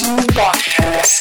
Podcast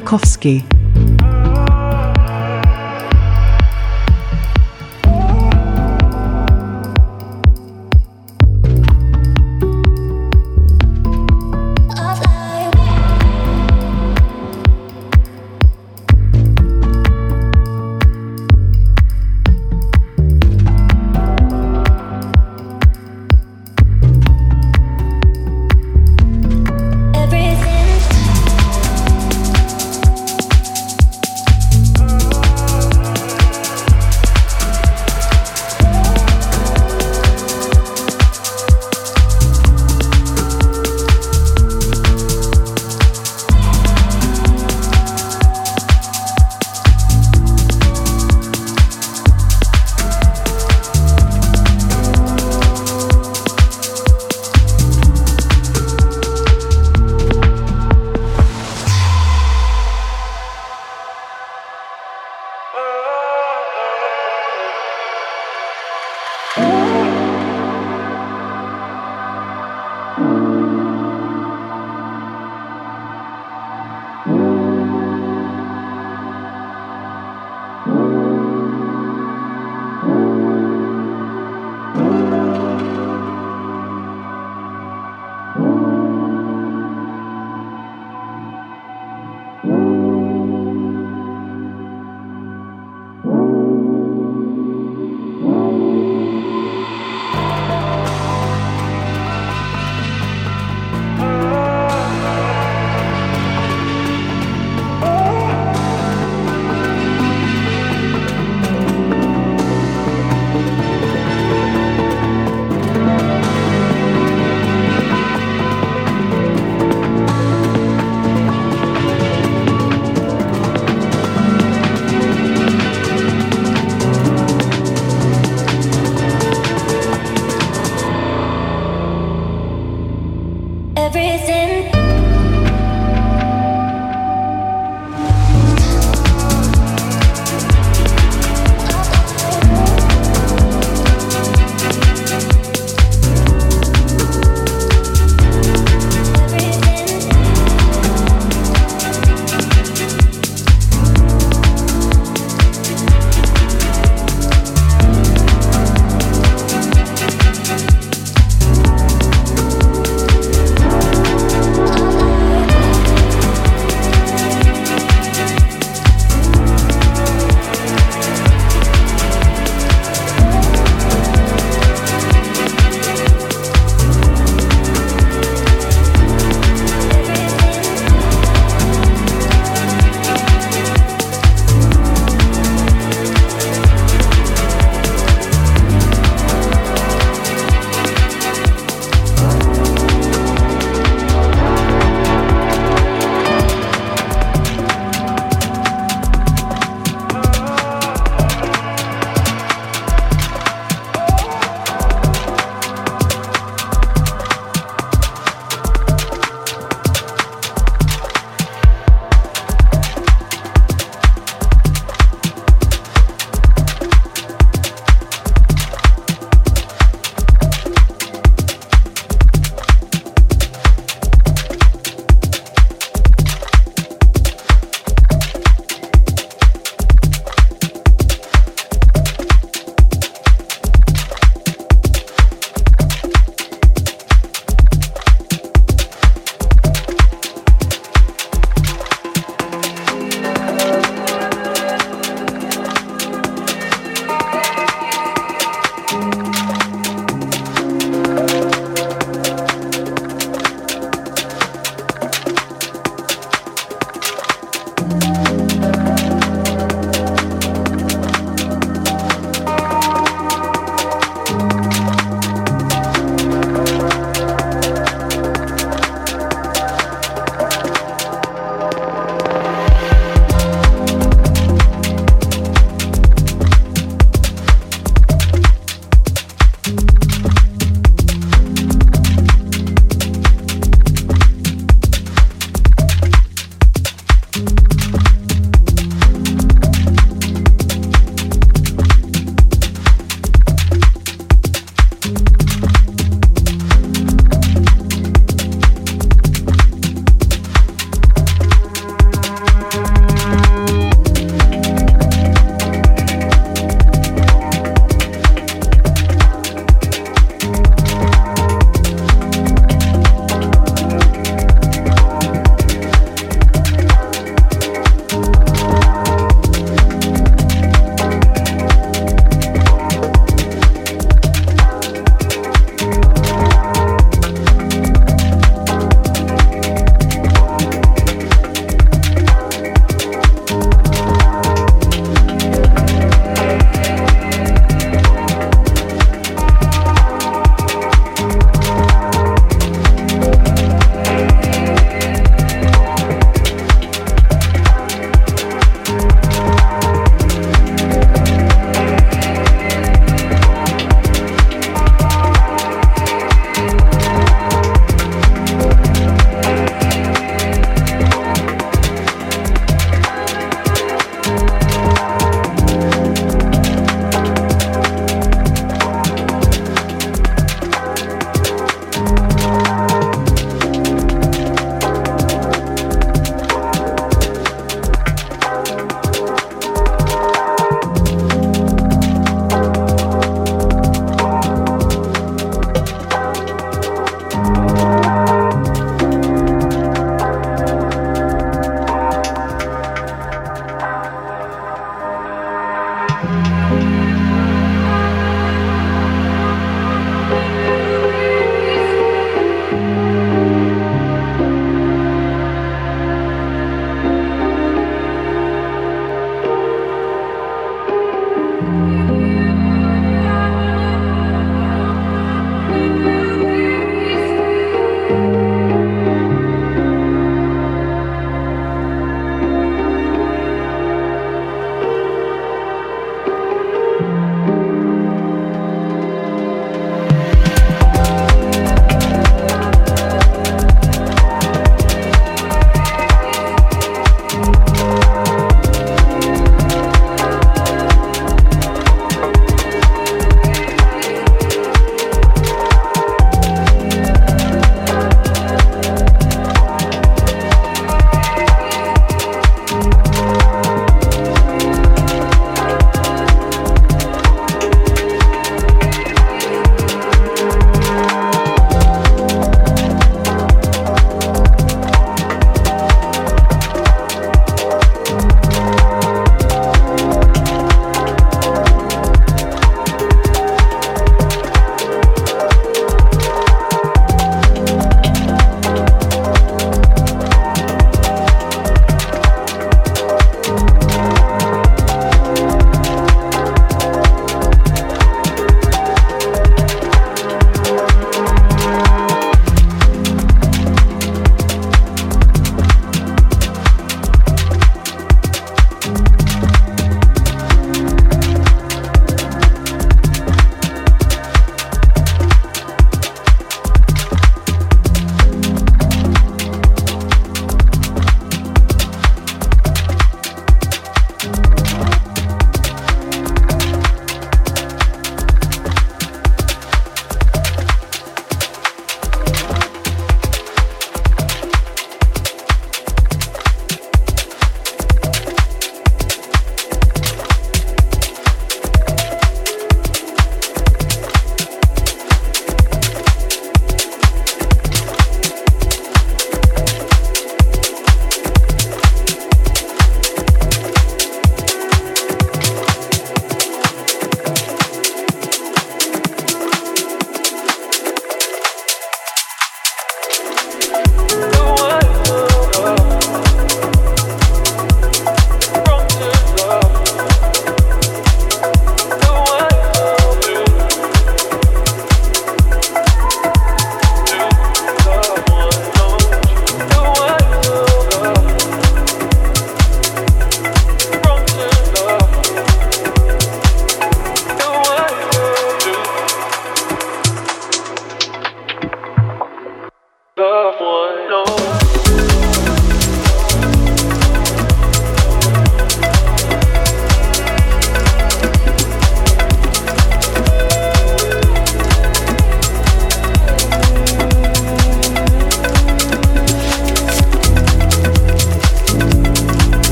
by